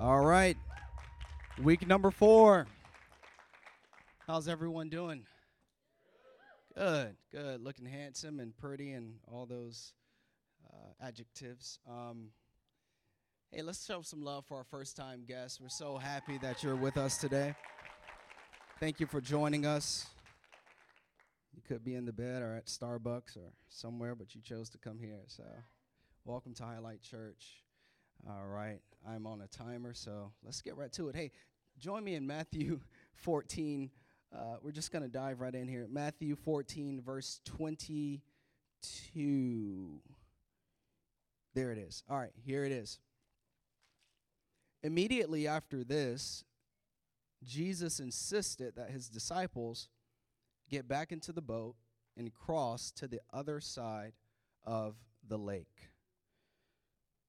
All right. Week number four. How's everyone doing? Good, good. Looking handsome and pretty and all those uh, adjectives. Um, hey, let's show some love for our first time guests. We're so happy that you're with us today. Thank you for joining us. You could be in the bed or at Starbucks or somewhere, but you chose to come here. So, welcome to Highlight Church. All right, I'm on a timer, so let's get right to it. Hey, join me in Matthew 14. Uh, we're just going to dive right in here. Matthew 14, verse 22. There it is. All right, here it is. Immediately after this, Jesus insisted that his disciples get back into the boat and cross to the other side of the lake.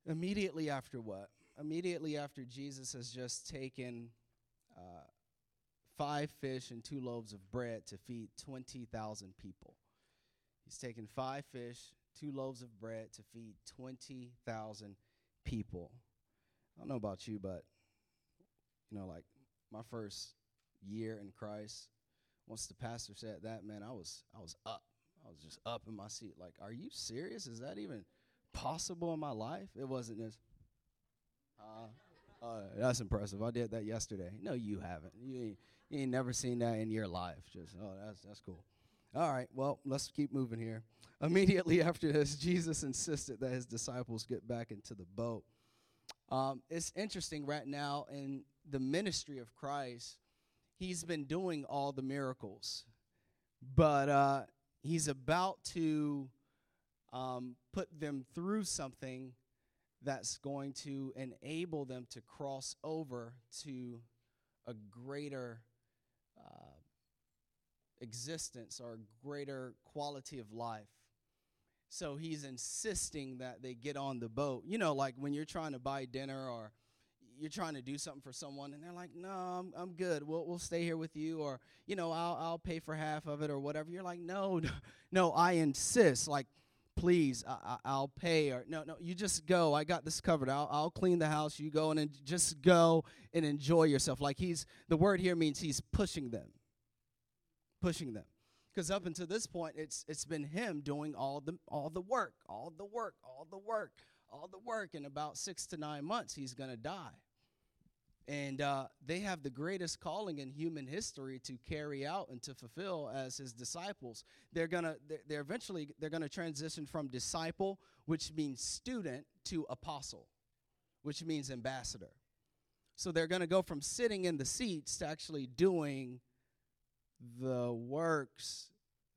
Immediately after what? Immediately after Jesus has just taken uh, five fish and two loaves of bread to feed 20,000 people. He's taken five fish, two loaves of bread to feed 20,000 people. I don't know about you, but, you know, like my first year in Christ, once the pastor said that, man, I was I was up. I was just up in my seat. Like, are you serious? Is that even possible in my life. It wasn't just, uh, uh, that's impressive. I did that yesterday. No, you haven't. You ain't, you ain't never seen that in your life. Just, oh, that's, that's cool. All right, well, let's keep moving here. Immediately after this, Jesus insisted that his disciples get back into the boat. Um, it's interesting right now in the ministry of Christ, he's been doing all the miracles, but uh, he's about to um, put them through something that's going to enable them to cross over to a greater uh, existence or greater quality of life. So he's insisting that they get on the boat. You know, like when you're trying to buy dinner or you're trying to do something for someone and they're like, no, I'm, I'm good. We'll, we'll stay here with you. Or, you know, I'll, I'll pay for half of it or whatever. You're like, no, no, I insist. Like, please I, will pay or no no you just go. I got this covered. I'll, I'll clean the house. You go and just go and enjoy yourself. Like he's the word here means he's pushing them pushing them. Because up until this point it's it's been him doing all the all the work all the work all the work all the work. In about six to nine months he's gonna die and uh, they have the greatest calling in human history to carry out and to fulfill as his disciples. They're gonna they're, eventually they're gonna transition from disciple which means student to apostle which means ambassador. So they're gonna go from sitting in the seats to actually doing the works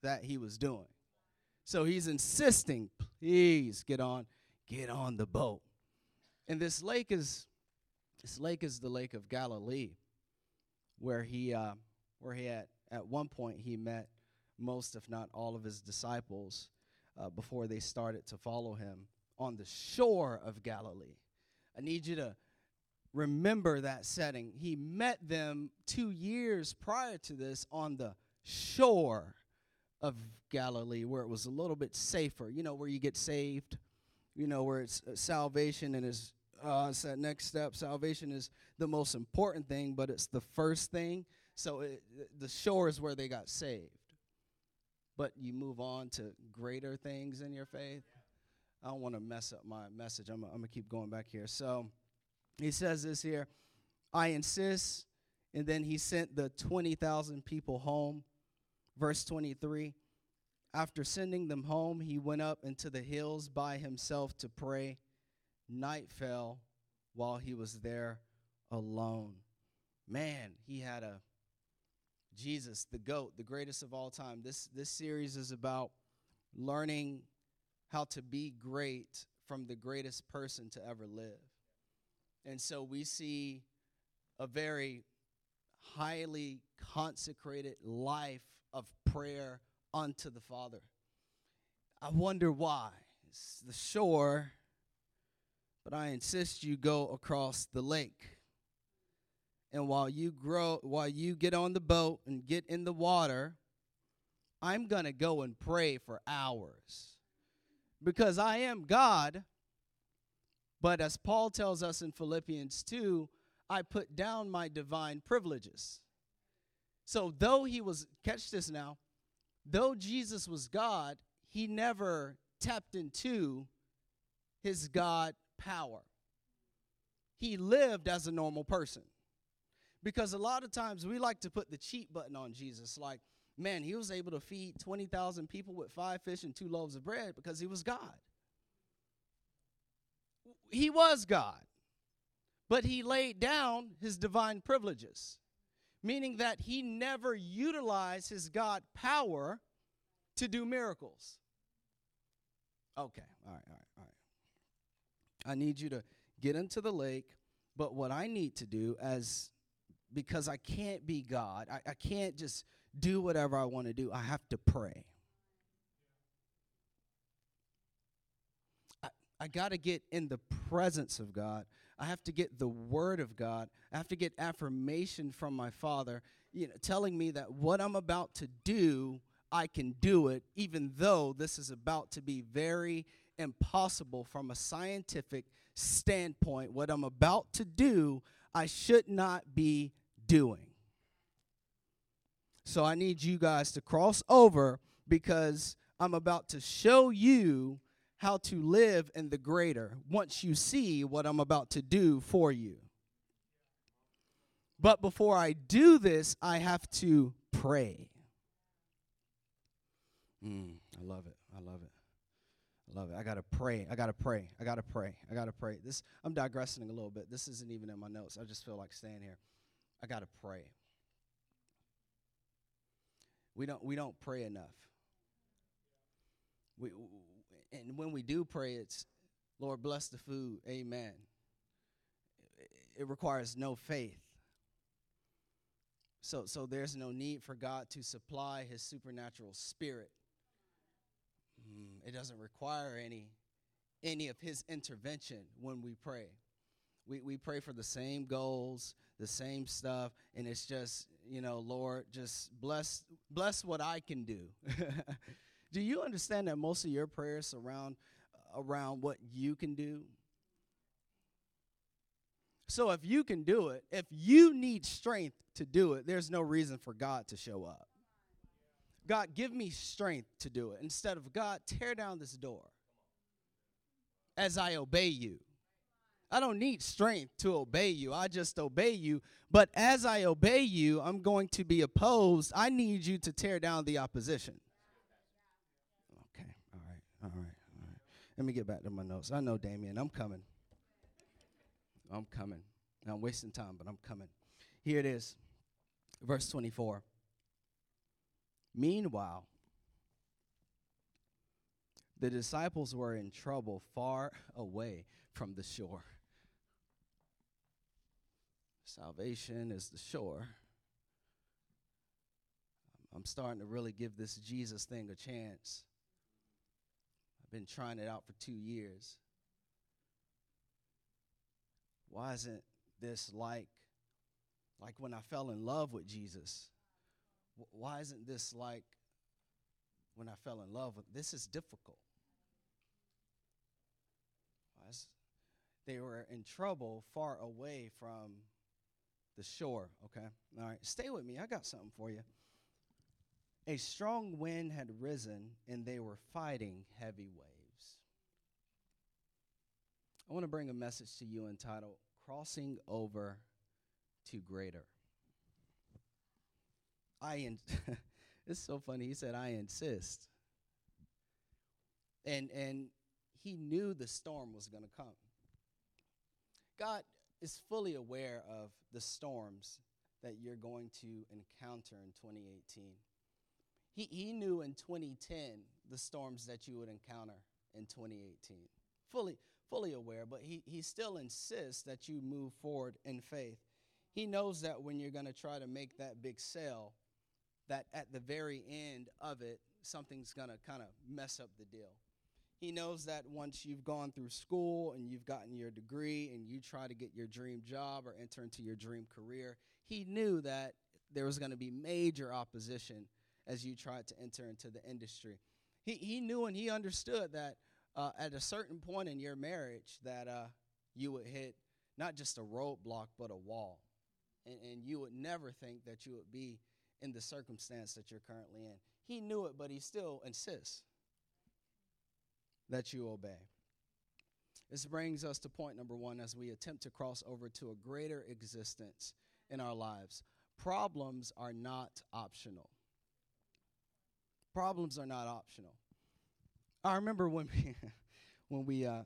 that he was doing. So he's insisting please get on get on the boat. And this lake is this lake is the Lake of Galilee, where he, uh, where he at, at one point he met most, if not all, of his disciples uh, before they started to follow him on the shore of Galilee. I need you to remember that setting. He met them two years prior to this on the shore of Galilee, where it was a little bit safer. You know, where you get saved, you know, where it's uh, salvation and is uh, next step. Salvation is the most important thing, but it's the first thing. So it, the shore is where they got saved. But you move on to greater things in your faith. I don't want to mess up my message. I'm, I'm going to keep going back here. So he says this here I insist. And then he sent the 20,000 people home. Verse 23 After sending them home, he went up into the hills by himself to pray night fell while he was there alone. Man, he had a Jesus, the goat, the greatest of all time. This this series is about learning how to be great from the greatest person to ever live. And so we see a very highly consecrated life of prayer unto the Father. I wonder why. It's the shore but I insist you go across the lake. And while you grow while you get on the boat and get in the water, I'm going to go and pray for hours. Because I am God, but as Paul tells us in Philippians 2, I put down my divine privileges. So, though he was, catch this now, though Jesus was God, he never tapped into his God power. He lived as a normal person. Because a lot of times we like to put the cheat button on Jesus, like, man, he was able to feed 20,000 people with five fish and two loaves of bread because he was God. He was God, but he laid down his divine privileges, meaning that he never utilized his God power to do miracles. Okay, all right, all right, all right. I need you to get into the lake, but what I need to do as because I can't be God, I, I can't just do whatever I want to do. I have to pray. I, I got to get in the presence of God. I have to get the word of God. I have to get affirmation from my Father, you know, telling me that what I'm about to do, I can do it, even though this is about to be very impossible from a scientific standpoint. What I'm about to do, I should not be doing. So I need you guys to cross over because I'm about to show you how to live in the greater once you see what I'm about to do for you. But before I do this, I have to pray. Mm, I love it. I love it. Love it. I gotta pray. I gotta pray. I gotta pray. I gotta pray. This I'm digressing a little bit. This isn't even in my notes. I just feel like staying here. I gotta pray. We don't we don't pray enough. We and when we do pray, it's Lord bless the food, Amen. It requires no faith. So so there's no need for God to supply His supernatural spirit. It doesn't require any any of His intervention when we pray. We we pray for the same goals, the same stuff, and it's just you know, Lord, just bless bless what I can do. do you understand that most of your prayers surround around what you can do? So if you can do it, if you need strength to do it, there's no reason for God to show up. God, give me strength to do it. Instead of God, tear down this door as I obey you. I don't need strength to obey you. I just obey you. But as I obey you, I'm going to be opposed. I need you to tear down the opposition. Okay. All right. All right. All right. Let me get back to my notes. I know, Damien. I'm coming. I'm coming. I'm wasting time, but I'm coming. Here it is. Verse 24. Meanwhile, the disciples were in trouble far away from the shore Salvation is the shore. I'm starting to really give this Jesus thing a chance. I've been trying it out for two years. Why isn't this like like when I fell in love with Jesus? Why isn't this like when I fell in love with this is difficult. They were in trouble far away from the shore, okay? All right, stay with me. I got something for you. A strong wind had risen, and they were fighting heavy waves. I want to bring a message to you entitled Crossing Over to Greater. I in it's so funny. He said, I insist. And and he knew the storm was gonna come. God is fully aware of the storms that you're going to encounter in 2018. He, he knew in 2010 the storms that you would encounter in 2018. Fully, fully aware, but he, he still insists that you move forward in faith. He knows that when you're going to try to make that big sale, that at the very end of it, something's going to kind of mess up the deal. He knows that once you've gone through school and you've gotten your degree and you try to get your dream job or enter into your dream career, he knew that there was going to be major opposition as you tried to enter into the industry. He, he knew and he understood that uh, at a certain point in your marriage that uh, you would hit not just a roadblock, but a wall. And, and you would never think that you would be in the circumstance that you're currently in. He knew it, but he still insists that you obey. This brings us to point number one as we attempt to cross over to a greater existence in our lives. Problems are not optional. Problems are not optional. I remember when we, when we, uh,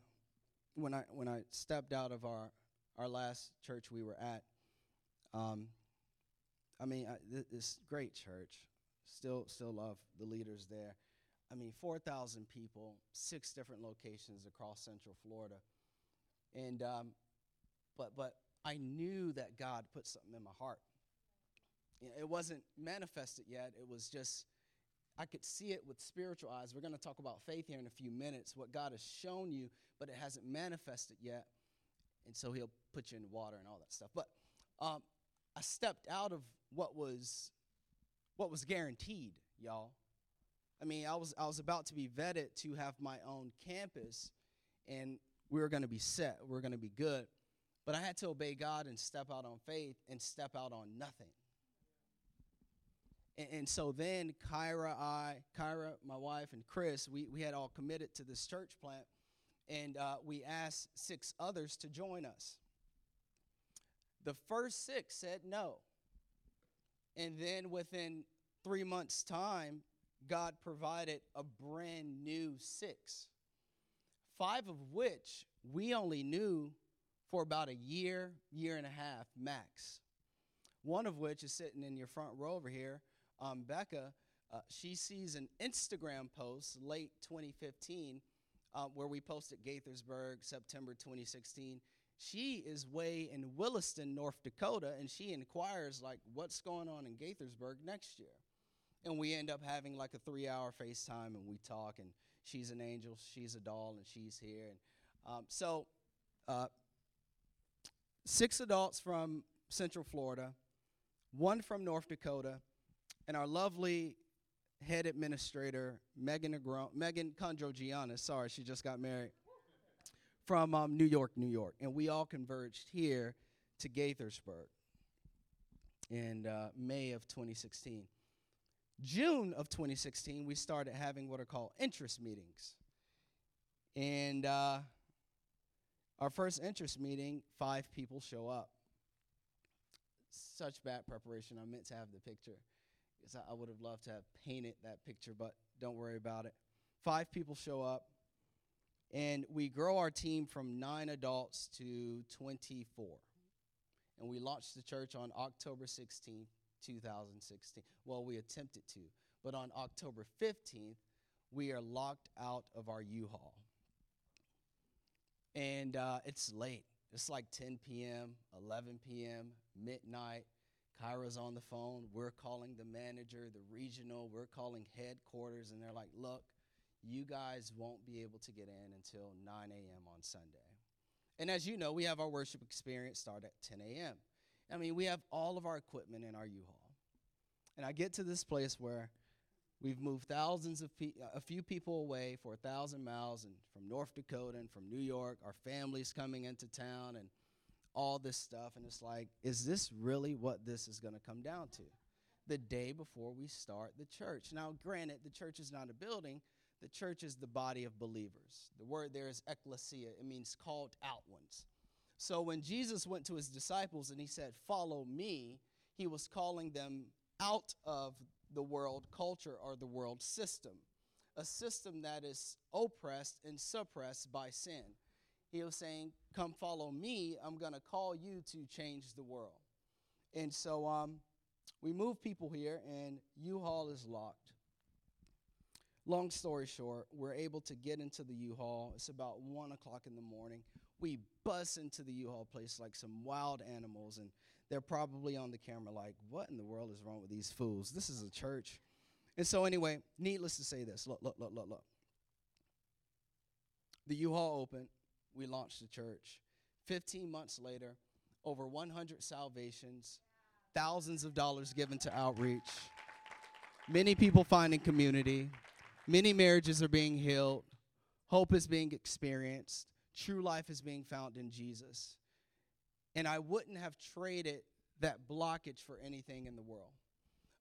when I when I stepped out of our our last church we were at. Um, I mean, I, th- this great church. Still, still love the leaders there. I mean, 4,000 people, six different locations across Central Florida. And, um, but, but I knew that God put something in my heart. It wasn't manifested yet. It was just, I could see it with spiritual eyes. We're going to talk about faith here in a few minutes, what God has shown you, but it hasn't manifested yet. And so He'll put you in water and all that stuff. But um, I stepped out of what was what was guaranteed, y'all. I mean, I was I was about to be vetted to have my own campus, and we were going to be set. We are going to be good, but I had to obey God and step out on faith and step out on nothing. And, and so then Kyra, I, Kyra, my wife, and Chris, we we had all committed to this church plant, and uh, we asked six others to join us. The first six said no. And then within three months' time, God provided a brand new six, five of which we only knew for about a year, year and a half max. One of which is sitting in your front row over here, um, Becca. Uh, she sees an Instagram post late 2015 uh, where we posted Gaithersburg, September 2016 she is way in Williston, North Dakota, and she inquires like, "What's going on in Gaithersburg next year?" And we end up having like a three-hour FaceTime, and we talk. And she's an angel, she's a doll, and she's here. And um, so, uh, six adults from Central Florida, one from North Dakota, and our lovely head administrator Megan Agro- Megan. Sorry, she just got married from um, New York, New York, and we all converged here to Gaithersburg in uh, May of 2016. June of 2016, we started having what are called interest meetings. And uh, our first interest meeting, five people show up. Such bad preparation. I meant to have the picture. I, I would have loved to have painted that picture, but don't worry about it. Five people show up. And we grow our team from nine adults to 24. And we launched the church on October 16th, 2016. Well, we attempted to. But on October 15th, we are locked out of our U Haul. And uh, it's late. It's like 10 p.m., 11 p.m., midnight. Kyra's on the phone. We're calling the manager, the regional. We're calling headquarters. And they're like, look, you guys won't be able to get in until 9 a.m. on Sunday. And as you know, we have our worship experience start at 10 a.m. I mean, we have all of our equipment in our U-Haul. And I get to this place where we've moved thousands of pe- a few people away for a thousand miles and from North Dakota and from New York, our families coming into town and all this stuff. And it's like, is this really what this is going to come down to? The day before we start the church. Now, granted, the church is not a building, the church is the body of believers. The word there is ecclesia, it means called out ones. So when Jesus went to his disciples and he said, Follow me, he was calling them out of the world culture or the world system, a system that is oppressed and suppressed by sin. He was saying, Come follow me, I'm going to call you to change the world. And so um, we move people here, and U Haul is locked. Long story short, we're able to get into the U-Haul. It's about one o'clock in the morning. We bust into the U-Haul place like some wild animals, and they're probably on the camera like, "What in the world is wrong with these fools? This is a church." And so, anyway, needless to say, this look, look, look, look, look. The U-Haul opened. We launched the church. Fifteen months later, over 100 salvations, thousands of dollars given to outreach, many people finding community. Many marriages are being healed, hope is being experienced, true life is being found in Jesus. and I wouldn't have traded that blockage for anything in the world.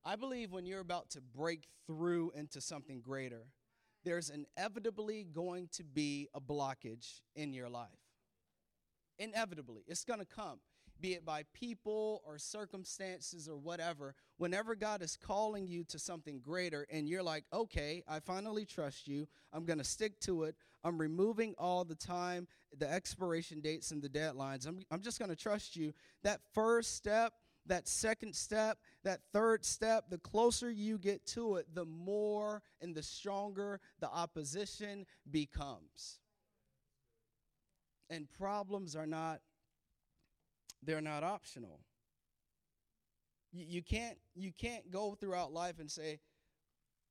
I believe when you're about to break through into something greater, there's inevitably going to be a blockage in your life. Inevitably, it's going to come, be it by people or circumstances or whatever. Whenever God is calling you to something greater and you're like, okay, I finally trust you, I'm going to stick to it, I'm removing all the time, the expiration dates, and the deadlines, I'm, I'm just going to trust you. That first step, that second step, that third step, the closer you get to it, the more and the stronger the opposition becomes. And problems are not they're not optional. You, you can't you can't go throughout life and say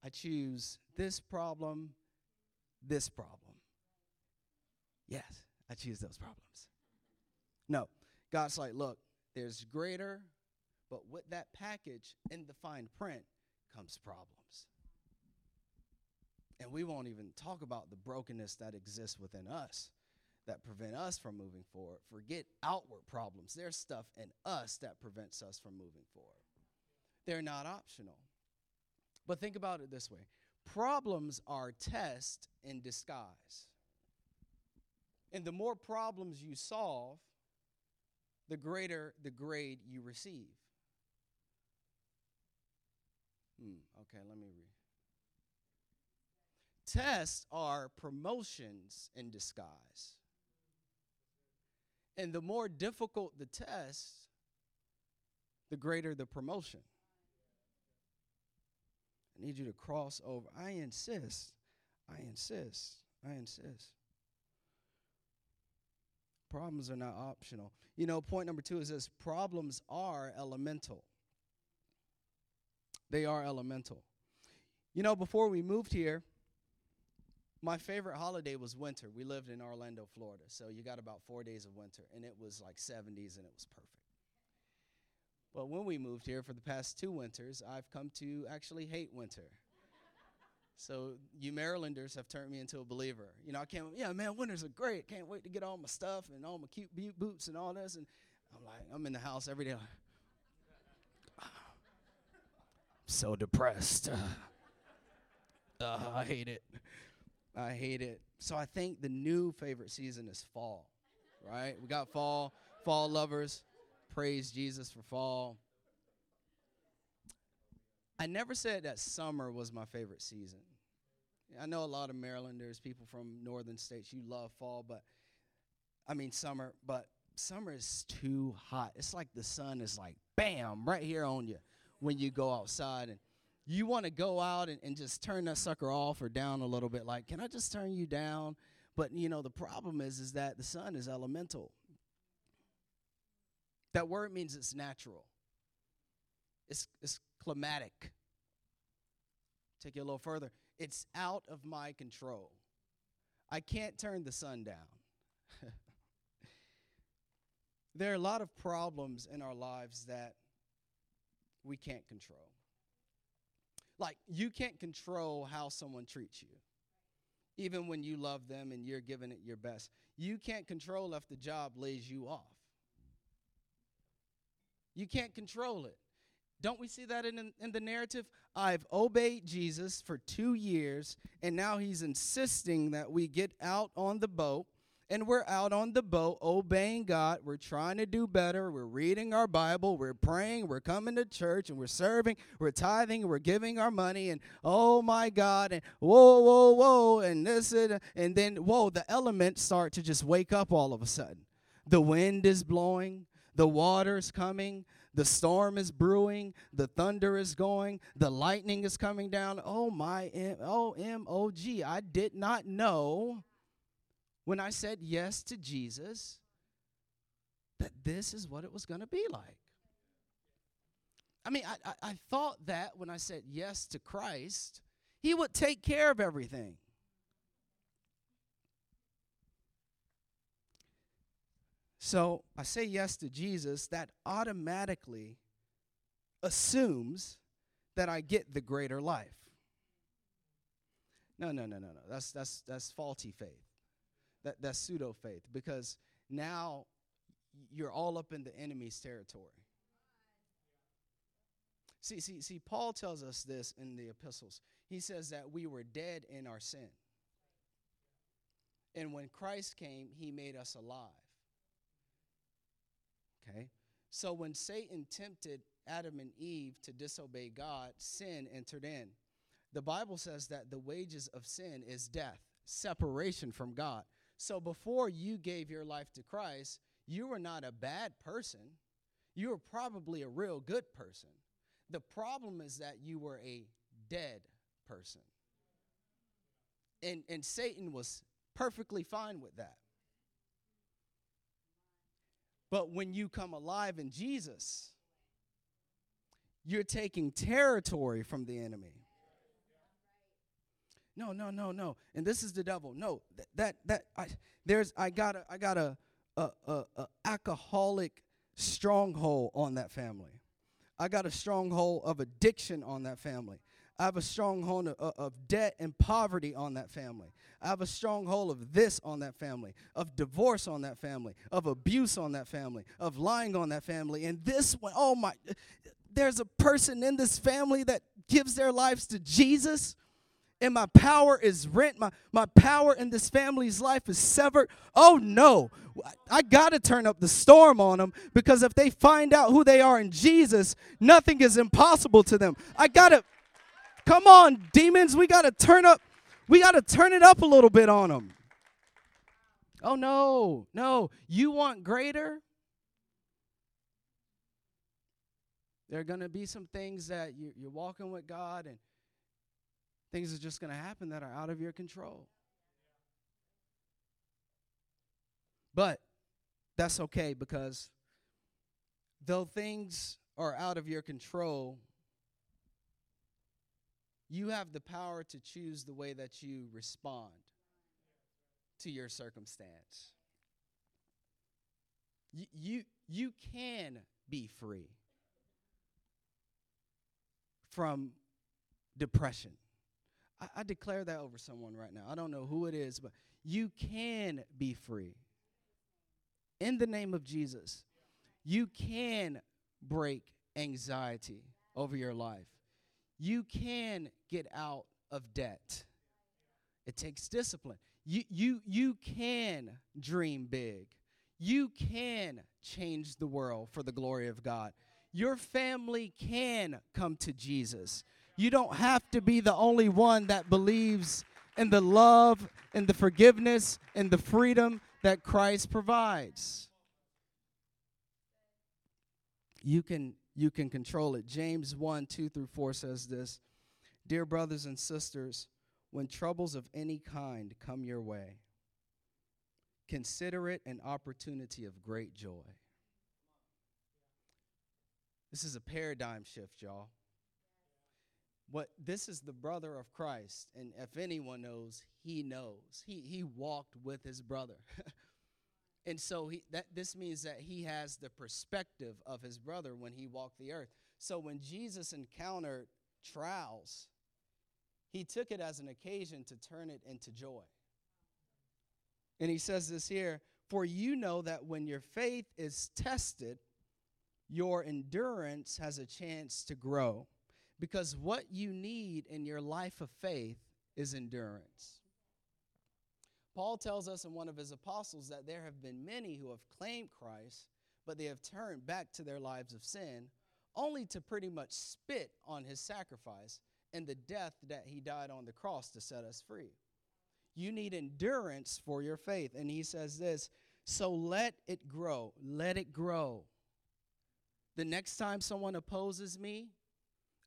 I choose this problem, this problem. Yes, I choose those problems. No. God's like, look, there's greater but with that package in the fine print comes problems. And we won't even talk about the brokenness that exists within us that prevent us from moving forward. Forget outward problems. There's stuff in us that prevents us from moving forward. They're not optional. But think about it this way problems are tests in disguise. And the more problems you solve, the greater the grade you receive. Hmm, okay, let me read. Tests are promotions in disguise. And the more difficult the test, the greater the promotion. I need you to cross over. I insist. I insist. I insist. Problems are not optional. You know, point number two is this problems are elemental. They are elemental. You know, before we moved here, my favorite holiday was winter. We lived in Orlando, Florida. So you got about four days of winter, and it was like 70s, and it was perfect. But when we moved here for the past two winters, I've come to actually hate winter. so you Marylanders have turned me into a believer. You know, I can't, yeah, man, winters are great. Can't wait to get all my stuff and all my cute boots and all this. And I'm like, I'm in the house every day. Like, so depressed. Uh, I hate it. I hate it. So I think the new favorite season is fall, right? We got fall, fall lovers. Praise Jesus for fall. I never said that summer was my favorite season. I know a lot of Marylanders, people from northern states, you love fall, but I mean summer, but summer is too hot. It's like the sun is like bam right here on you when you go outside and you want to go out and, and just turn that sucker off or down a little bit like can i just turn you down? But you know the problem is is that the sun is elemental. That word means it's natural. It's, it's climatic. Take it a little further. It's out of my control. I can't turn the sun down. There are a lot of problems in our lives that we can't control. Like, you can't control how someone treats you, even when you love them and you're giving it your best. You can't control if the job lays you off. You can't control it. Don't we see that in, in the narrative? I've obeyed Jesus for two years, and now he's insisting that we get out on the boat and we're out on the boat obeying God. We're trying to do better. We're reading our Bible. We're praying. We're coming to church and we're serving. We're tithing. We're giving our money. And oh my God. And whoa, whoa, whoa. And this and, and then, whoa, the elements start to just wake up all of a sudden. The wind is blowing. The water's coming. The storm is brewing. The thunder is going. The lightning is coming down. Oh my, oh, M-O-G. I did not know when I said yes to Jesus that this is what it was going to be like. I mean, I, I, I, thought that when I said yes to Christ, He would take care of everything. So I say yes to Jesus, that automatically assumes that I get the greater life. No, no, no, no, no. That's that's that's faulty faith that, that's pseudo faith because now you're all up in the enemy's territory. See, see, see, Paul tells us this in the epistles. He says that we were dead in our sin. And when Christ came, he made us alive. Okay? So when Satan tempted Adam and Eve to disobey God, sin entered in. The Bible says that the wages of sin is death, separation from God. So before you gave your life to Christ, you were not a bad person. You were probably a real good person. The problem is that you were a dead person. And, and Satan was perfectly fine with that. But when you come alive in Jesus, you're taking territory from the enemy. No, no, no, no. And this is the devil. No, that that, I there's I got a I got a a, a, a alcoholic stronghold on that family. I got a stronghold of addiction on that family. I have a stronghold of, of, debt and poverty on that family. I have a stronghold of this on that family, of divorce on that family, of abuse on that family, of lying on that family. And this one, oh my, there's a person in this family that gives their lives to Jesus and my power is rent. My, my power in this family's life is severed. Oh no, I got to turn up the storm on them because if they find out who they are in Jesus, nothing is impossible to them. I got to, come on, demons, we got to turn up, we got to turn it up a little bit on them. Oh no, no, you want greater? There are going to be some things that you, you're walking with God and Things are just going to happen that are out of your control. But that's okay because though things are out of your control, you have the power to choose the way that you respond to your circumstance. You, you, you can be free from depression. I, I declare that over someone right now. I don't know who it is, but you can be free. In the name of Jesus, you can break anxiety over your life. You can get out of debt. It takes discipline. You, you, you can dream big. You can change the world for the glory of God. Your family can come to Jesus. You don't have to be the only one that believes in the love and the forgiveness and the freedom that Christ provides. You can you can control it. James 1 2 through 4 says this Dear brothers and sisters, when troubles of any kind come your way, consider it an opportunity of great joy. This is a paradigm shift, y'all what this is the brother of Christ, and if anyone knows, he knows. He he walked with his brother. and so he that this means that he has the perspective of his brother when he walked the earth. So when Jesus encountered trials, he took it as an occasion to turn it into joy. And he says this here, for you know that when your faith is tested, your endurance has a chance to grow. Because what you need in your life of faith is endurance. Paul tells us in one of his apostles that there have been many who have claimed Christ, but they have turned back to their lives of sin, only to pretty much spit on his sacrifice and the death that he died on the cross to set us free. You need endurance for your faith. And he says this so let it grow. Let it grow. The next time someone opposes me,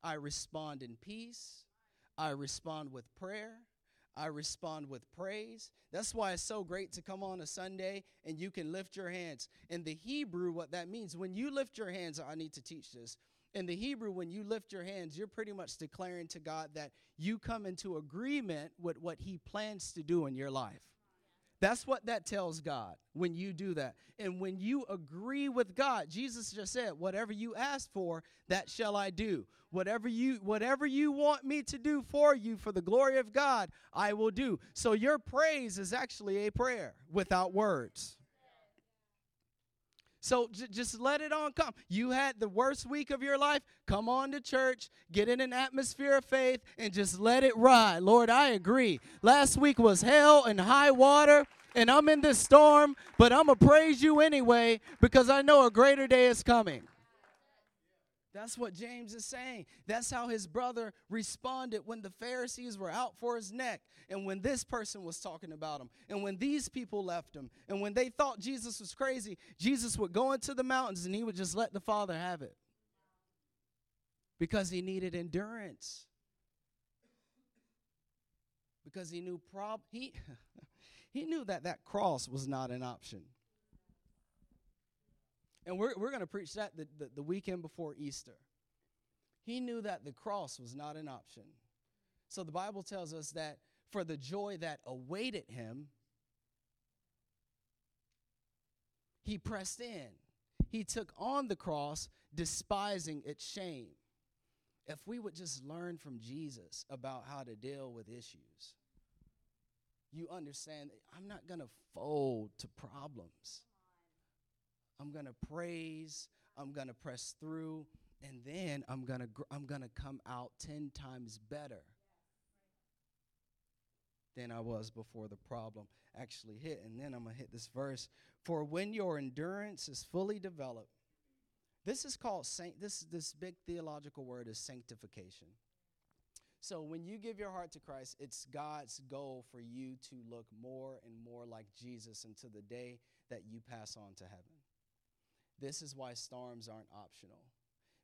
I respond in peace. I respond with prayer. I respond with praise. That's why it's so great to come on a Sunday and you can lift your hands. In the Hebrew, what that means, when you lift your hands, I need to teach this. In the Hebrew, when you lift your hands, you're pretty much declaring to God that you come into agreement with what He plans to do in your life. That's what that tells God when you do that. And when you agree with God, Jesus just said, whatever you ask for, that shall I do. Whatever you whatever you want me to do for you for the glory of God, I will do. So your praise is actually a prayer without words. So j- just let it on come. You had the worst week of your life. Come on to church, get in an atmosphere of faith, and just let it ride. Lord, I agree. Last week was hell and high water, and I'm in this storm, but I'm going to praise you anyway because I know a greater day is coming. That's what James is saying. That's how his brother responded when the Pharisees were out for his neck, and when this person was talking about him, and when these people left him, and when they thought Jesus was crazy, Jesus would go into the mountains and he would just let the Father have it because he needed endurance. Because he knew prob he he knew that that cross was not an option. And we're, we're going to preach that the, the, the weekend before Easter. He knew that the cross was not an option. So the Bible tells us that for the joy that awaited him, he pressed in. He took on the cross, despising its shame. If we would just learn from Jesus about how to deal with issues, you understand I'm not going to fold to problems. I'm going to praise, I'm going to press through, and then I'm going to I'm going to come out 10 times better than I was before the problem actually hit. And then I'm going to hit this verse, for when your endurance is fully developed, this is called saint this this big theological word is sanctification. So when you give your heart to Christ, it's God's goal for you to look more and more like Jesus until the day that you pass on to heaven. This is why storms aren't optional.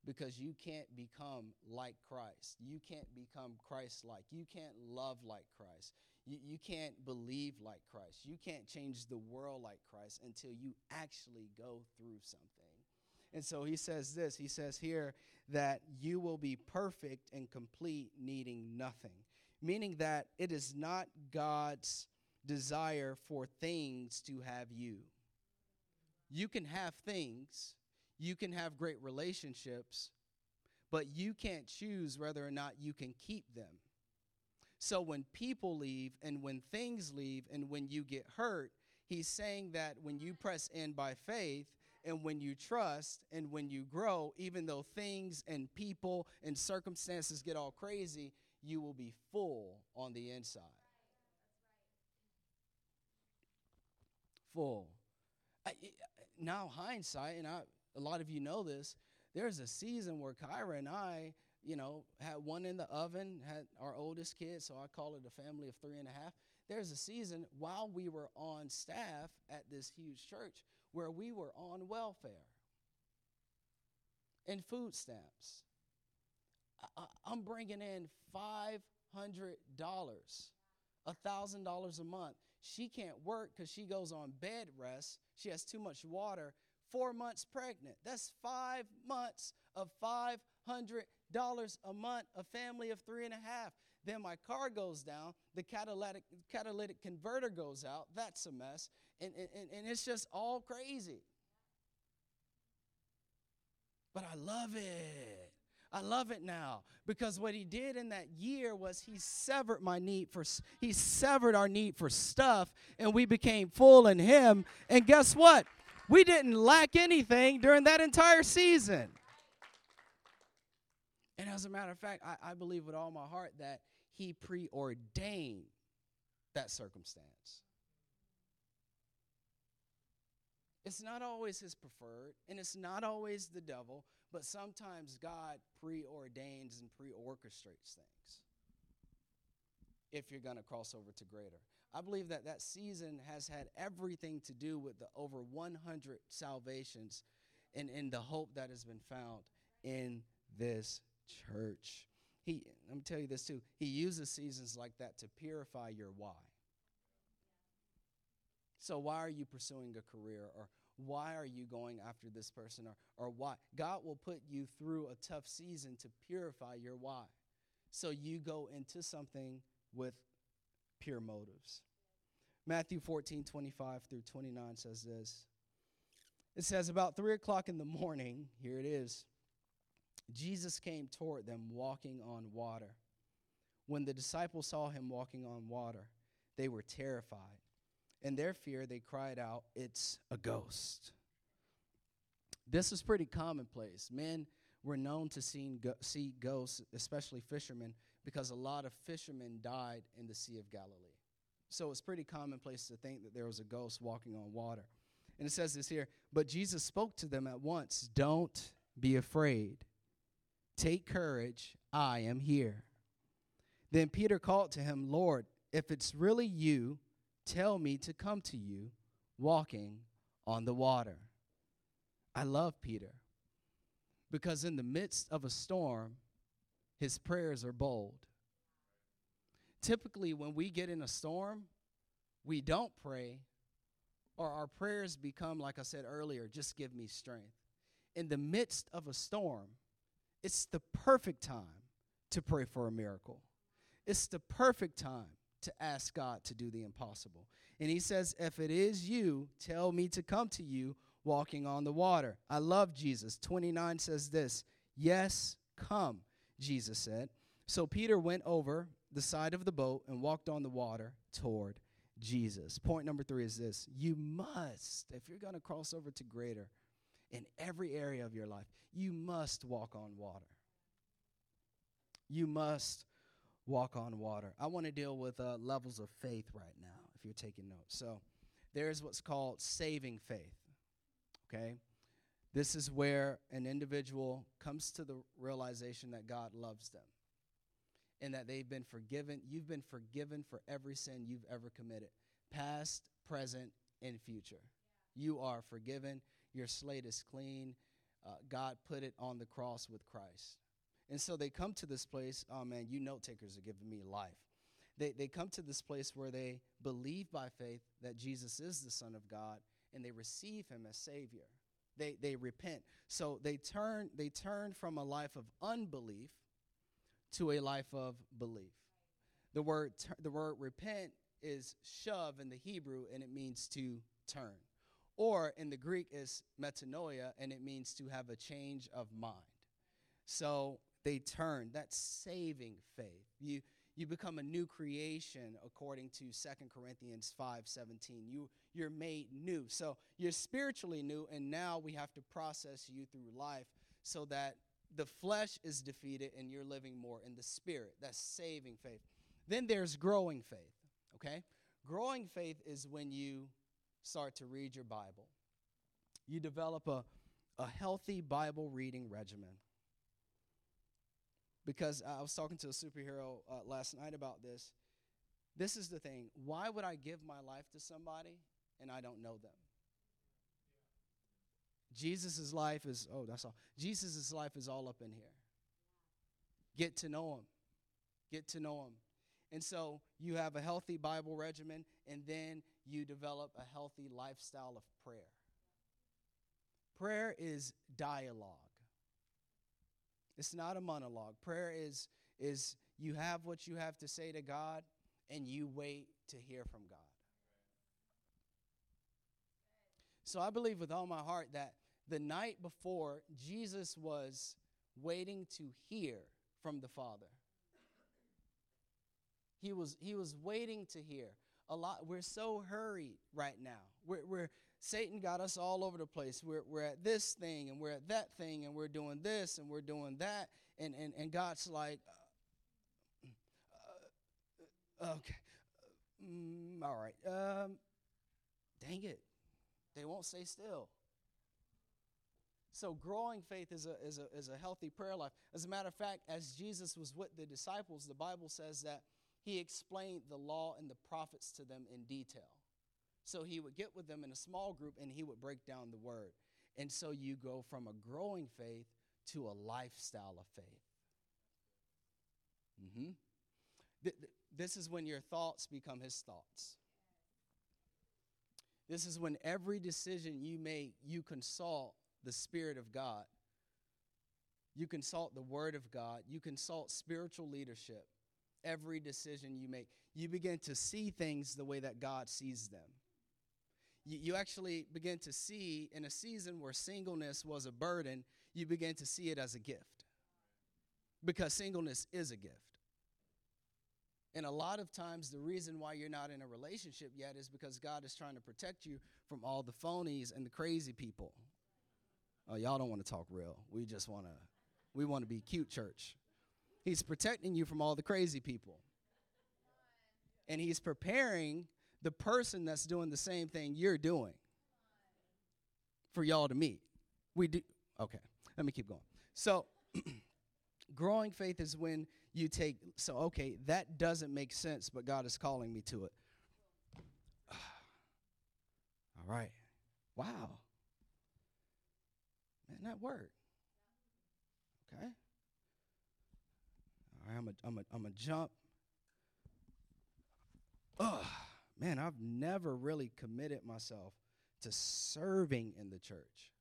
Because you can't become like Christ. You can't become Christ like. You can't love like Christ. You, you can't believe like Christ. You can't change the world like Christ until you actually go through something. And so he says this he says here that you will be perfect and complete, needing nothing. Meaning that it is not God's desire for things to have you. You can have things, you can have great relationships, but you can't choose whether or not you can keep them. So when people leave and when things leave and when you get hurt, he's saying that when you press in by faith and when you trust and when you grow, even though things and people and circumstances get all crazy, you will be full on the inside. Full. I, now hindsight, and I, a lot of you know this, there's a season where Kyra and I, you know, had one in the oven, had our oldest kid, so I call it a family of three and a half. There's a season while we were on staff at this huge church where we were on welfare and food stamps. I, am bringing in $500, $1,000 a month. She can't work because she goes on bed rest. She has too much water. Four months pregnant. That's five months of $500 a month, a family of three and a half. Then my car goes down, the catalytic, catalytic converter goes out. That's a mess. And, and, and it's just all crazy. But I love it. I love it now because what he did in that year was he severed my need for he severed our need for stuff and we became full in him and guess what? We didn't lack anything during that entire season. And as a matter of fact, I, I believe with all my heart that he preordained that circumstance. It's not always his preferred, and it's not always the devil, but sometimes God preordains and preorchestrates things if you're going to cross over to greater. I believe that that season has had everything to do with the over 100 salvations and in the hope that has been found in this church. He, let me tell you this too. He uses seasons like that to purify your why. So why are you pursuing a career or why are you going after this person or, or why? God will put you through a tough season to purify your why. So you go into something with pure motives. Matthew 14, 25 through 29 says this. It says, About three o'clock in the morning, here it is, Jesus came toward them walking on water. When the disciples saw him walking on water, they were terrified. In their fear, they cried out, It's a ghost. This was pretty commonplace. Men were known to see, go- see ghosts, especially fishermen, because a lot of fishermen died in the Sea of Galilee. So it's pretty commonplace to think that there was a ghost walking on water. And it says this here But Jesus spoke to them at once Don't be afraid. Take courage. I am here. Then Peter called to him, Lord, if it's really you, tell me to come to you walking on the water. I love Peter because in the midst of a storm, his prayers are bold. Typically, when we get in a storm, we don't pray, or our prayers become, like I said earlier, just give me strength. In the midst of a storm, it's the perfect time to pray for a miracle. It's the perfect time to ask God to do the impossible. And he says, If it is you, tell me to come to you walking on the water. I love Jesus. 29 says this Yes, come, Jesus said. So Peter went over the side of the boat and walked on the water toward Jesus. Point number three is this you must, if you're going to cross over to greater in every area of your life, you must walk on water. You must walk on water. I want to deal with uh, levels of faith right now, if you're taking notes. So there's what's called saving faith. Okay? This is where an individual comes to the realization that God loves them and that they've been forgiven. You've been forgiven for every sin you've ever committed, past, present, and future. You are forgiven. Your slate is clean. Uh, God put it on the cross with Christ. And so they come to this place. Oh man, you note takers are giving me life. They, they come to this place where they believe by faith that Jesus is the Son of God and they receive him as Savior. They, they repent. So they turn, they turn from a life of unbelief to a life of belief. The word, the word repent is shuv in the Hebrew and it means to turn. Or in the Greek is metanoia and it means to have a change of mind. So they turn. That's saving faith. You you become a new creation according to Second Corinthians 5:17. You you're made new. So you're spiritually new and now we have to process you through life so that the flesh is defeated and you're living more in the spirit. That's saving faith. Then there's growing faith, okay? Growing faith is when you start to read your Bible. You develop a, a healthy Bible reading regimen because I was talking to a superhero uh, last night about this. This is the thing. Why would I give my life to somebody and I don't know them? Jesus' life is, oh, that's all. Jesus' life is all up in here. Get to know him. Get to know him. And so you have a healthy Bible regimen, and then you develop a healthy lifestyle of prayer. Prayer is dialogue. It's not a monologue. Prayer is is you have what you have to say to God and you wait to hear from God. So I believe with all my heart that the night before Jesus was waiting to hear from the Father. He was he was waiting to hear. A lot we're so hurried right now. We're, we're Satan got us all over the place. We're, we're at this thing and we're at that thing and we're doing this and we're doing that. And, and, and God's like, uh, uh, okay, mm, all right. Um, dang it. They won't stay still. So growing faith is a, is, a, is a healthy prayer life. As a matter of fact, as Jesus was with the disciples, the Bible says that he explained the law and the prophets to them in detail. So he would get with them in a small group and he would break down the word. And so you go from a growing faith to a lifestyle of faith. Mm-hmm. Th- th- this is when your thoughts become his thoughts. This is when every decision you make, you consult the Spirit of God. You consult the Word of God. You consult spiritual leadership. Every decision you make, you begin to see things the way that God sees them you, you actually begin to see in a season where singleness was a burden, you begin to see it as a gift. Because singleness is a gift. And a lot of times, the reason why you're not in a relationship yet is because God is trying to protect you from all the phonies and the crazy people. Oh, y'all don't want to talk real. We just want to, we want to be cute church. He's protecting you from all the crazy people. And he's preparing the person that's doing the same thing you're doing for y'all to meet. We do, okay, let me keep going. So, growing faith is when you take, so, okay, that doesn't make sense, but God is calling me to it. All right. Wow. Man, that worked. Okay. All right, I'm a, I'm a, I'm a jump. Ugh, man, I've never really committed myself to serving in the church.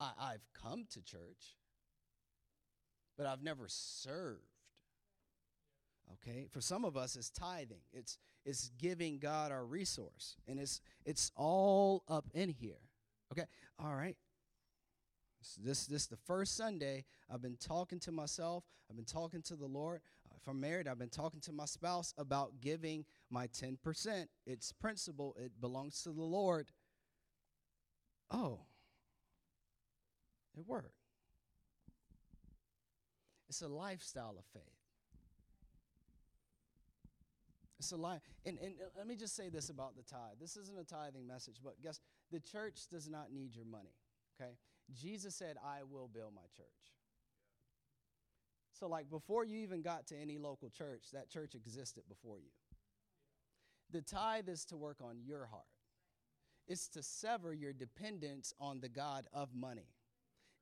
I, I've come to church, but I've never served. Okay? For some of us, it's tithing. It's it's giving God our resource. And it's it's all up in here. Okay? All right. So this this the first Sunday I've been talking to myself. I've been talking to the Lord. If I'm married, I've been talking to my spouse about giving my 10%. It's principle. It belongs to the Lord. Oh, it worked. It's a lifestyle of faith. It's a life. And, and uh, let me just say this about the tithe. This isn't a tithing message, but guess the church does not need your money. Okay? Jesus said, I will build my church. So, like, before you even got to any local church, that church existed before you. The tithe is to work on your heart, it's to sever your dependence on the God of money.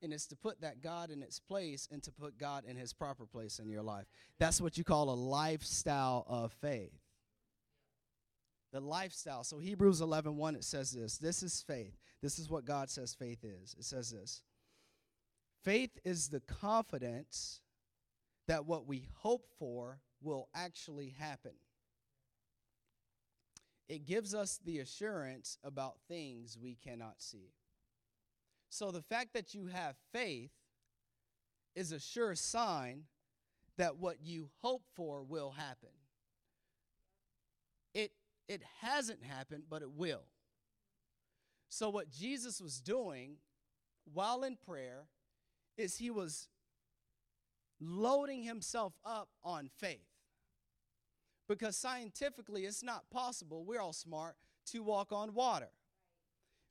And it's to put that God in its place and to put God in his proper place in your life. That's what you call a lifestyle of faith. The lifestyle. So Hebrews 11, 1, it says this. This is faith. This is what God says faith is. It says this. Faith is the confidence that what we hope for will actually happen. It gives us the assurance about things we cannot see. So the fact that you have faith is a sure sign that what you hope for will happen. It it hasn't happened, but it will. So what Jesus was doing while in prayer is he was loading himself up on faith. Because scientifically, it's not possible, we're all smart, to walk on water.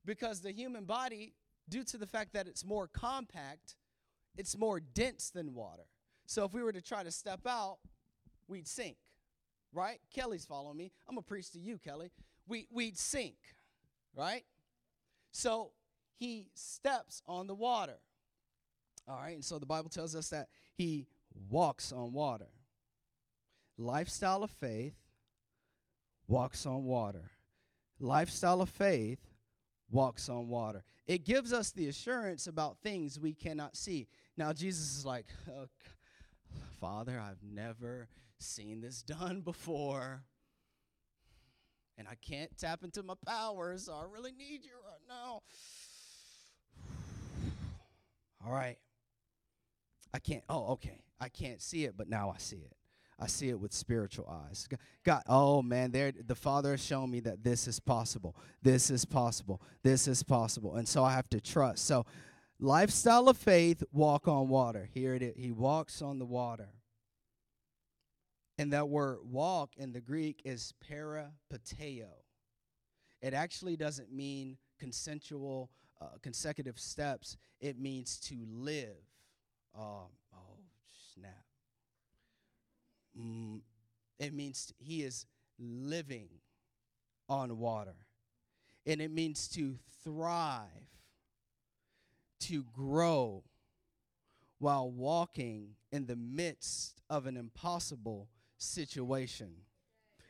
Because the human body, due to the fact that it's more compact, it's more dense than water. So if we were to try to step out, we'd sink, right? Kelly's following me. I'm going to preach to you, Kelly. We, we'd sink, right? So he steps on the water. All right, and so the Bible tells us that he walks on water lifestyle of faith walks on water. Lifestyle of faith walks on water. It gives us the assurance about things we cannot see. Now, Jesus is like, oh, Father, I've never seen this done before. And I can't tap into my powers, so I really need you right now. All right. I can't, oh, okay. I can't see it, but now I see it. I see it with spiritual eyes. God, oh man, there the Father has shown me that this is possible. This is possible. This is possible. And so I have to trust. So lifestyle of faith, walk on water. Here it is. He walks on the water. And that word walk in the Greek is peripateo. It actually doesn't mean consensual, uh, consecutive steps. It means to live. Um, oh, snap. Mm, it means he is living on water. And it means to thrive, to grow while walking in the midst of an impossible situation.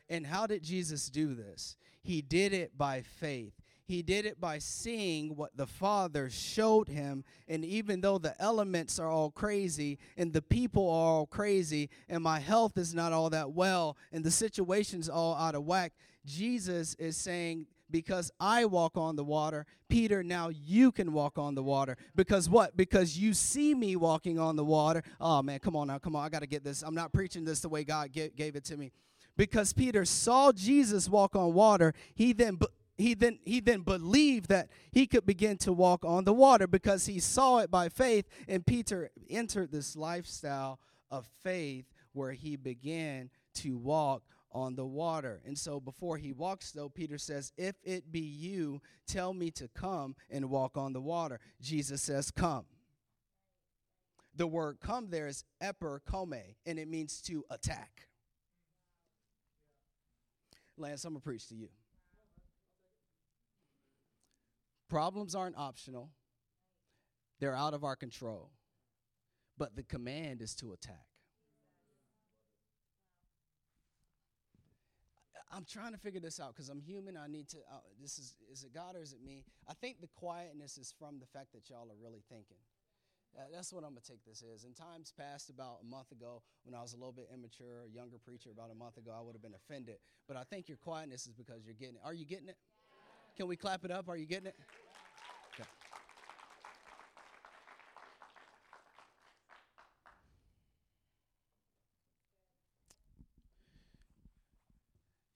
And how did Jesus do this? He did it by faith. He did it by seeing what the Father showed him. And even though the elements are all crazy and the people are all crazy and my health is not all that well and the situation's all out of whack, Jesus is saying, because I walk on the water, Peter, now you can walk on the water. Because what? Because you see me walking on the water. Oh man, come on now, come on. I got to get this. I'm not preaching this the way God gave it to me. Because Peter saw Jesus walk on water, he then he then he then believed that he could begin to walk on the water because he saw it by faith and Peter entered this lifestyle of faith where he began to walk on the water. And so before he walks, though, Peter says, If it be you, tell me to come and walk on the water. Jesus says, Come. The word come there is eperchomai, and it means to attack. Lance, I'm going to preach to you. Problems aren't optional, they're out of our control. But the command is to attack. I'm trying to figure this out because I'm human. I need to. Uh, this is is it God or is it me? I think the quietness is from the fact that y'all are really thinking. Uh, that's what I'm gonna take this is. In times past, about a month ago, when I was a little bit immature, a younger preacher, about a month ago, I would have been offended. But I think your quietness is because you're getting it. Are you getting it? Can we clap it up? Are you getting it? Okay.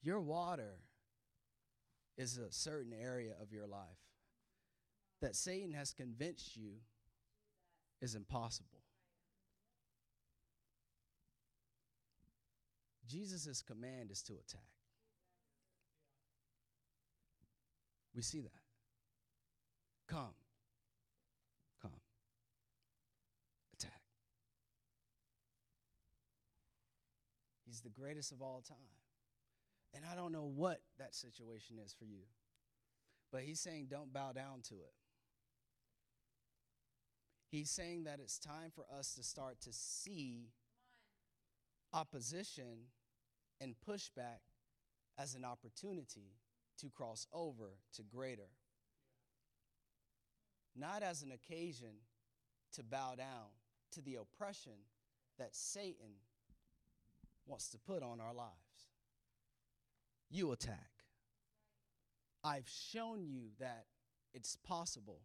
Your water is a certain area of your life that Satan has convinced you is impossible. Jesus' command is to attack. We see that. Come. Come. Attack. He's the greatest of all time. And I don't know what that situation is for you. But he's saying don't bow down to it. He's saying that it's time for us to start to see opposition and pushback as an opportunity to cross over to greater. Not as an occasion to bow down to the oppression that Satan wants to put on our lives you attack. I've shown you that it's possible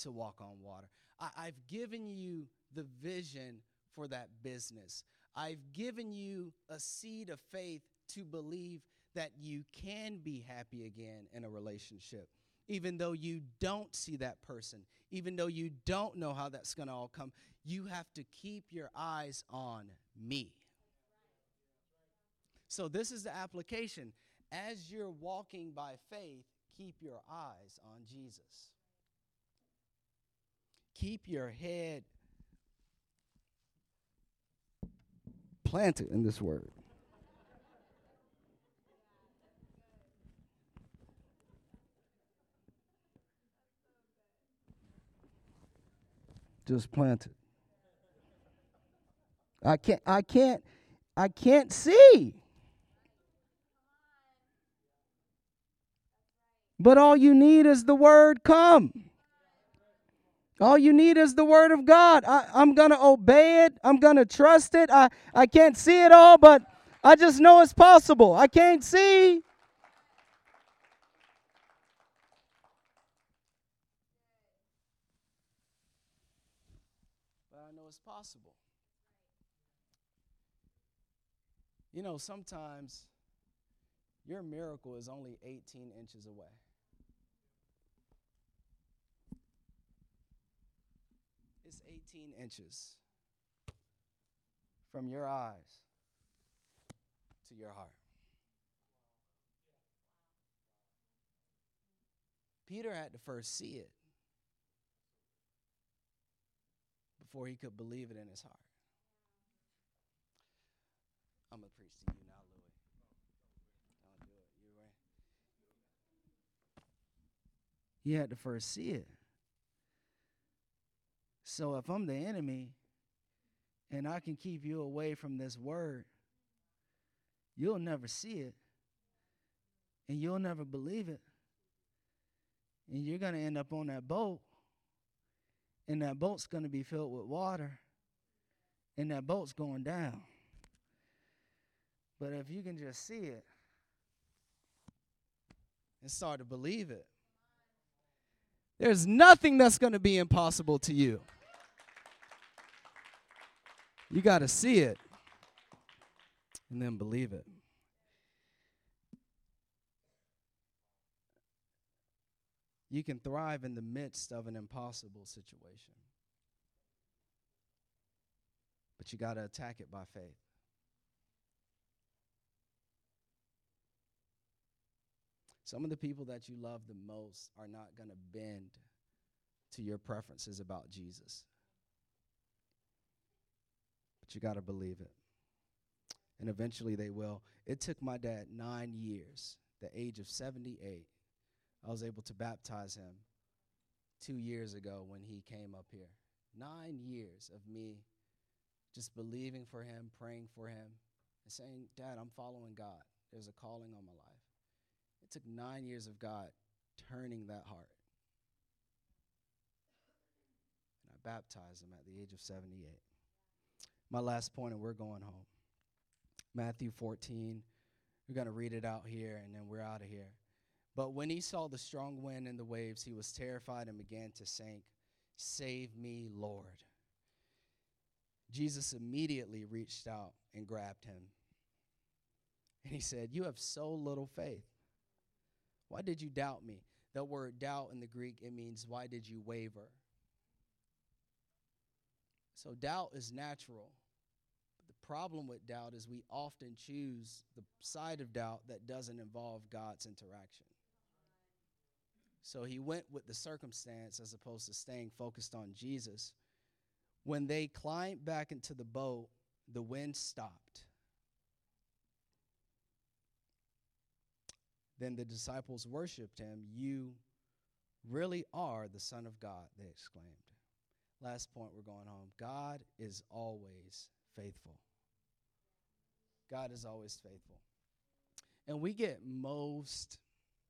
to walk on water. I, have given you the vision for that business. I've given you a seed of faith to believe that you can be happy again in a relationship, even though you don't see that person, even though you don't know how that's going to all come. You have to keep your eyes on me. So, this is the application as you're walking by faith, keep your eyes on Jesus. Keep your head planted in this word. Just planted. I can't I can't I can't see. But all you need is the word come. All you need is the word of God. I, am going to obey it. I'm going to trust it. I, I can't see it all, but I just know it's possible. I can't see. But I know it's possible. You know, sometimes your miracle is only 18 inches away. It's 18 inches from your eyes to your heart. Peter had to first see it before he could believe it in his heart. I'm to preach to you now, Louis. Don't do it. You right? He had to first see it. So if I'm the enemy and I can keep you away from this word, you'll never see it and you'll never believe it. And you're going to end up on that boat, and that boat's going to be filled with water, and that boat's going down. But if you can just see it and start to believe it, there's nothing that's going to be impossible to you. You got to see it and then believe it. You can thrive in the midst of an impossible situation. But you got to attack it by faith. Some of the people that you love the most are not going to bend to your preferences about Jesus. But you got to believe it. And eventually they will. It took my dad nine years, the age of 78. I was able to baptize him two years ago when he came up here. Nine years of me just believing for him, praying for him, and saying, Dad, I'm following God. There's a calling on my life. It took nine years of God turning that heart. And I baptized him at the age of 78. My last point, and we're going home. Matthew 14. We're going to read it out here, and then we're out of here. But when he saw the strong wind and the waves, he was terrified and began to sink. Save me, Lord. Jesus immediately reached out and grabbed him. And he said, You have so little faith. Why did you doubt me? That word doubt in the Greek, it means, why did you waver? So doubt is natural. But the problem with doubt is we often choose the side of doubt that doesn't involve God's interaction. So he went with the circumstance as opposed to staying focused on Jesus. When they climbed back into the boat, the wind stopped. Then the disciples worshiped him. You really are the Son of God, they exclaimed. Last point, we're going home. God is always faithful. God is always faithful. And we get most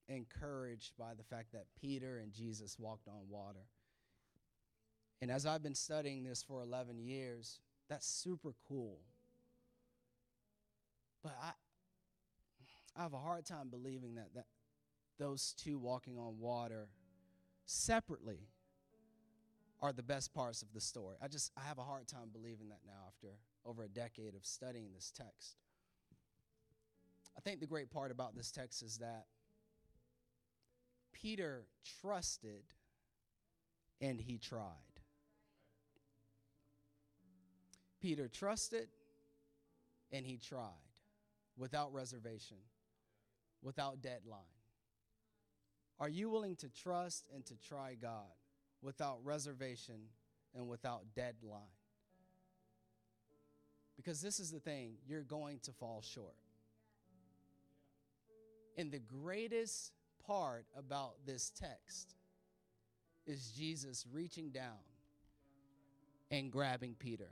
encouraged by the fact that Peter and Jesus walked on water. And as I've been studying this for 11 years, that's super cool. But I, I have a hard time believing that, that those two walking on water separately are the best parts of the story. I just I have a hard time believing that now after over a decade of studying this text. I think the great part about this text is that Peter trusted and he tried. Peter trusted and he tried without reservation, without deadline. Are you willing to trust and to try God without reservation and without deadline? Because this is the thing, you're going to fall short. And the greatest part about this text is Jesus reaching down and grabbing Peter.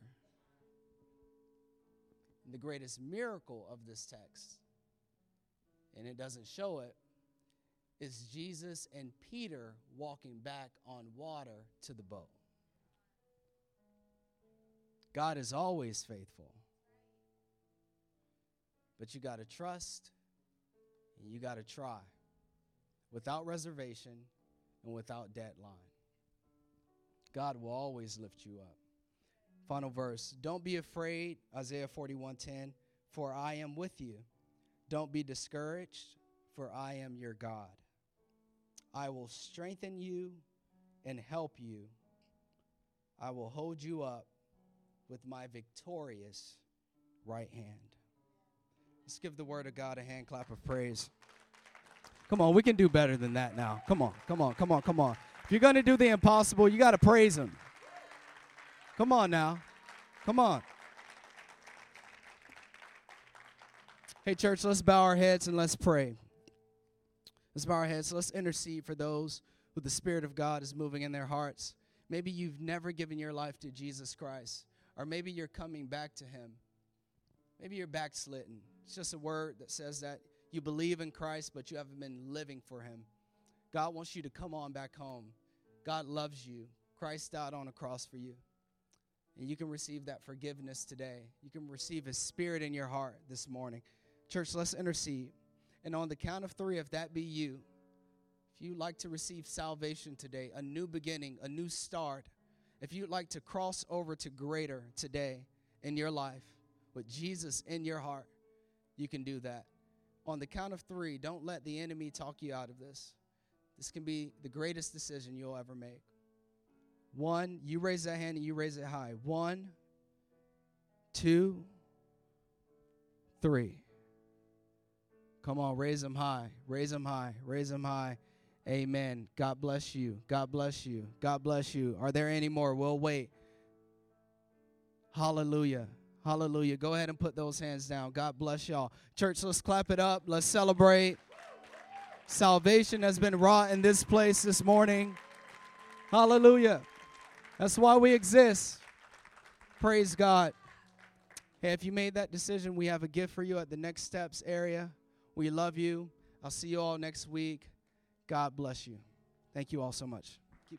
And the greatest miracle of this text, and it doesn't show it, is Jesus and Peter walking back on water to the boat. God is always faithful. But you got to trust and you got to try without reservation and without deadline. God will always lift you up. Final verse. Don't be afraid, Isaiah 41:10, for I am with you. Don't be discouraged, for I am your God. I will strengthen you and help you. I will hold you up with my victorious right hand. Let's give the word of God a hand clap of praise. Come on, we can do better than that now. Come on, come on, come on, come on. If you're going to do the impossible, you got to praise Him. Come on now. Come on. Hey, church, let's bow our heads and let's pray. Let's bow our heads. Let's intercede for those who the Spirit of God is moving in their hearts. Maybe you've never given your life to Jesus Christ, or maybe you're coming back to Him. Maybe you're backslidden. It's just a word that says that you believe in Christ, but you haven't been living for Him. God wants you to come on back home. God loves you. Christ died on a cross for you. And you can receive that forgiveness today. You can receive His Spirit in your heart this morning. Church, let's intercede. And on the count of three, if that be you, if you'd like to receive salvation today, a new beginning, a new start, if you'd like to cross over to greater today in your life with Jesus in your heart, you can do that. On the count of three, don't let the enemy talk you out of this. This can be the greatest decision you'll ever make. One, you raise that hand and you raise it high. One, two, three. Come on, raise them high. Raise them high. Raise them high. Amen. God bless you. God bless you. God bless you. Are there any more? We'll wait. Hallelujah. Hallelujah. Go ahead and put those hands down. God bless y'all. Church, let's clap it up. Let's celebrate. Salvation has been wrought in this place this morning. Hallelujah. That's why we exist. Praise God. Hey, if you made that decision, we have a gift for you at the Next Steps area. We love you. I'll see you all next week. God bless you. Thank you all so much.